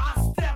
I step